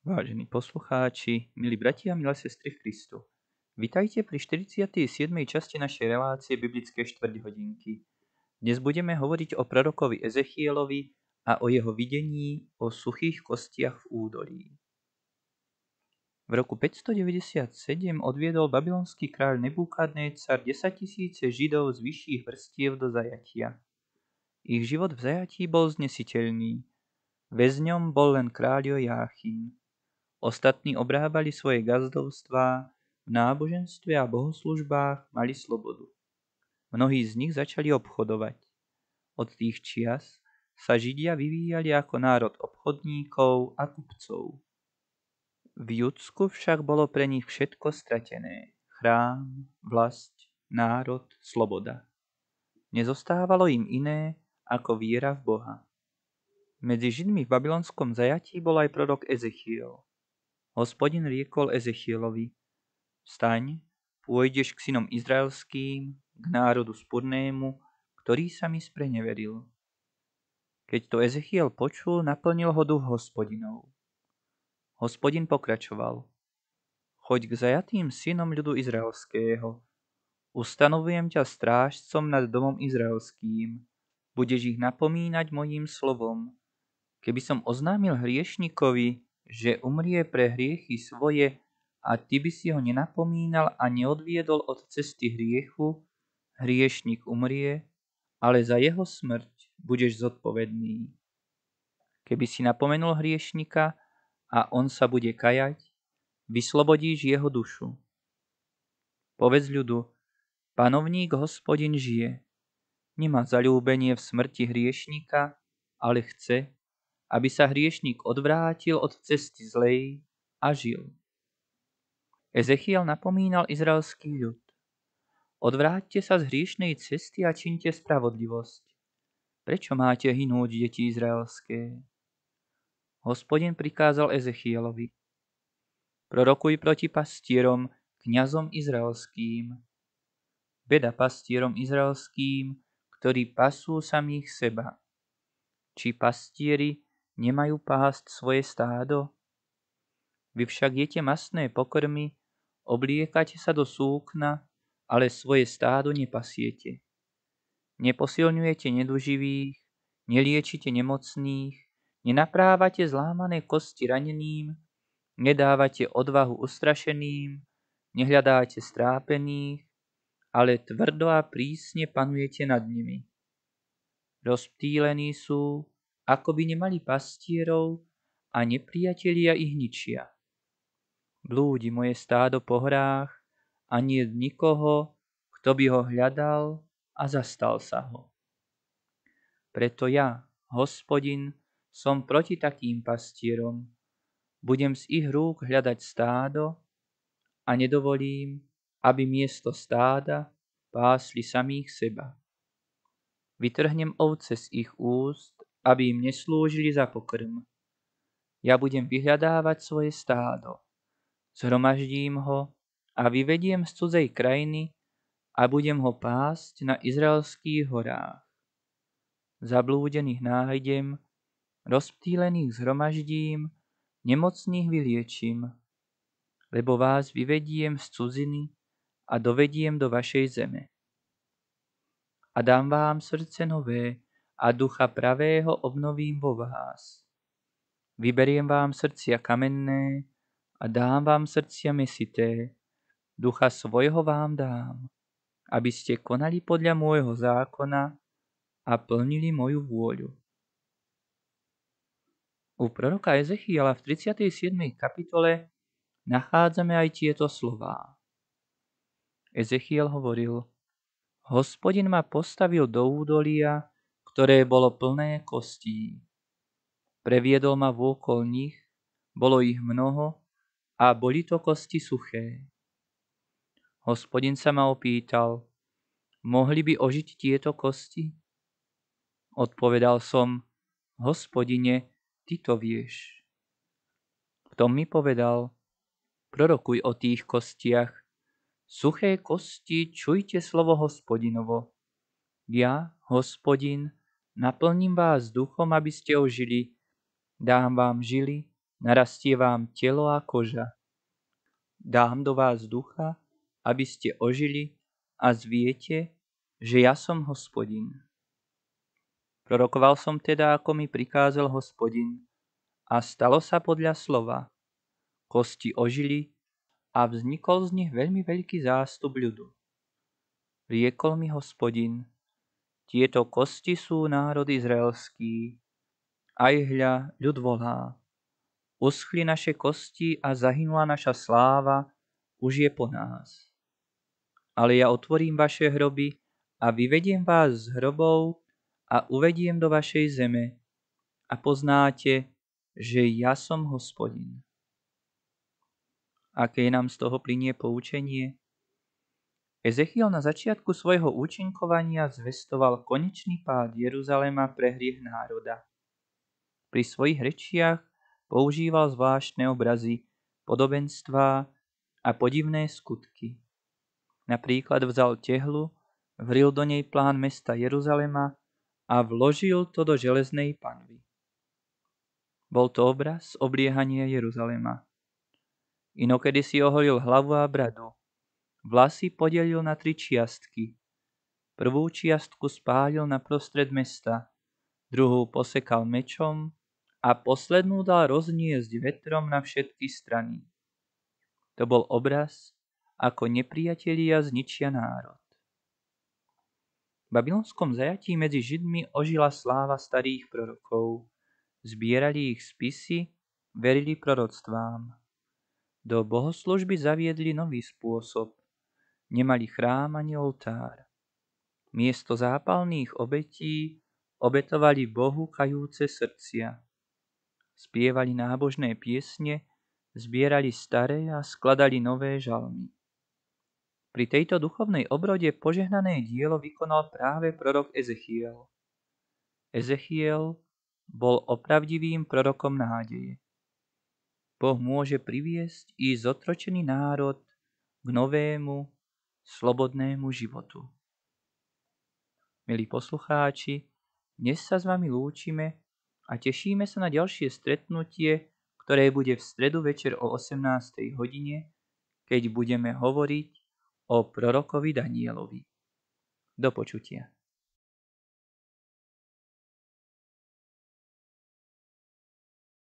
Vážení poslucháči, milí bratia milé sestry v Kristu. Vitajte pri 47. časti našej relácie Biblické štvrťhodinky. Dnes budeme hovoriť o prorokovi Ezechielovi a o jeho videní o suchých kostiach v údolí. V roku 597 odviedol babylonský kráľ Nebukadnécar 10 tisíce židov z vyšších vrstiev do zajatia. Ich život v zajatí bol znesiteľný. Väzňom bol len kráľ Joachim. Ostatní obrábali svoje gazdovstvá, v náboženstve a bohoslužbách mali slobodu. Mnohí z nich začali obchodovať. Od tých čias sa Židia vyvíjali ako národ obchodníkov a kupcov. V Judsku však bolo pre nich všetko stratené. Chrám, vlast, národ, sloboda. Nezostávalo im iné ako viera v Boha. Medzi Židmi v babylonskom zajatí bol aj prorok Ezechiel. Hospodin riekol Ezechielovi, vstaň, pôjdeš k synom izraelským, k národu spurnému, ktorý sa mi spreneveril. Keď to Ezechiel počul, naplnil ho duch hospodinov. Hospodin pokračoval. Choď k zajatým synom ľudu izraelského. Ustanovujem ťa strážcom nad domom izraelským. Budeš ich napomínať mojím slovom. Keby som oznámil hriešnikovi, že umrie pre hriechy svoje a ty by si ho nenapomínal a neodviedol od cesty hriechu, hriešnik umrie, ale za jeho smrť budeš zodpovedný. Keby si napomenul hriešnika a on sa bude kajať, vyslobodíš jeho dušu. Povedz ľudu, panovník hospodin žije, nemá zalúbenie v smrti hriešnika, ale chce, aby sa hriešník odvrátil od cesty zlej a žil. Ezechiel napomínal izraelský ľud. Odvráťte sa z hriešnej cesty a činte spravodlivosť. Prečo máte hynúť, deti izraelské? Hospodin prikázal Ezechielovi. Prorokuj proti pastierom, kňazom izraelským. Beda pastierom izraelským, ktorí pasú samých seba. Či pastieri nemajú pásť svoje stádo? Vy však jete masné pokrmy, obliekate sa do súkna, ale svoje stádo nepasiete. Neposilňujete neduživých, neliečite nemocných, nenaprávate zlámané kosti raneným, nedávate odvahu ustrašeným, nehľadáte strápených, ale tvrdo a prísne panujete nad nimi. Rozptýlení sú, ako by nemali pastierov a nepriatelia ich ničia. Blúdi moje stádo po hrách a nie nikoho, kto by ho hľadal a zastal sa ho. Preto ja, hospodin, som proti takým pastierom. Budem z ich rúk hľadať stádo a nedovolím, aby miesto stáda pásli samých seba. Vytrhnem ovce z ich úst aby im neslúžili za pokrm. Ja budem vyhľadávať svoje stádo. Zhromaždím ho a vyvediem z cudzej krajiny a budem ho pásť na izraelských horách. Zablúdených nájdem, rozptýlených zhromaždím, nemocných vyliečím, lebo vás vyvediem z cudziny a dovediem do vašej zeme. A dám vám srdce nové, a ducha pravého obnovím vo vás. Vyberiem vám srdcia kamenné a dám vám srdcia mesité. Ducha svojho vám dám, aby ste konali podľa môjho zákona a plnili moju vôľu. U proroka Ezechiela v 37. kapitole nachádzame aj tieto slová. Ezechiel hovoril, Hospodin ma postavil do údolia, ktoré bolo plné kostí. Previedol ma vôkol nich, bolo ich mnoho a boli to kosti suché. Hospodin sa ma opýtal, mohli by ožiť tieto kosti? Odpovedal som, hospodine, ty to vieš. V tom mi povedal, prorokuj o tých kostiach, suché kosti, čujte slovo hospodinovo. Ja, hospodin, Naplním vás duchom, aby ste ožili. Dám vám žily narastie vám telo a koža. Dám do vás ducha, aby ste ožili a zviete, že ja som hospodin. Prorokoval som teda, ako mi prikázal hospodin, a stalo sa podľa slova. Kosti ožili a vznikol z nich veľmi veľký zástup ľudu. Riekol mi hospodin, tieto kosti sú národ izraelský, aj hľa ľud volá. Uschli naše kosti a zahynula naša sláva, už je po nás. Ale ja otvorím vaše hroby a vyvediem vás z hrobov a uvediem do vašej zeme a poznáte, že ja som hospodin. Aké nám z toho plinie poučenie? Ezechiel na začiatku svojho účinkovania zvestoval konečný pád Jeruzalema pre hriech národa. Pri svojich rečiach používal zvláštne obrazy, podobenstvá a podivné skutky. Napríklad vzal tehlu, vril do nej plán mesta Jeruzalema a vložil to do železnej panvy. Bol to obraz obliehania Jeruzalema. Inokedy si oholil hlavu a bradu. Vlasy podelil na tri čiastky. Prvú čiastku spálil na prostred mesta, druhú posekal mečom a poslednú dal rozniesť vetrom na všetky strany. To bol obraz, ako nepriatelia zničia národ. V babylonskom zajatí medzi Židmi ožila sláva starých prorokov. Zbierali ich spisy, verili proroctvám. Do bohoslužby zaviedli nový spôsob. Nemali chrám ani oltár. Miesto zápalných obetí obetovali Bohu kajúce srdcia. Spievali nábožné piesne, zbierali staré a skladali nové žalmy. Pri tejto duchovnej obrode požehnané dielo vykonal práve prorok Ezechiel. Ezechiel bol opravdivým prorokom nádeje. Boh môže priviesť i zotročený národ k novému, slobodnému životu. Milí poslucháči, dnes sa s vami lúčime a tešíme sa na ďalšie stretnutie, ktoré bude v stredu večer o 18. hodine, keď budeme hovoriť o prorokovi Danielovi. Do počutia.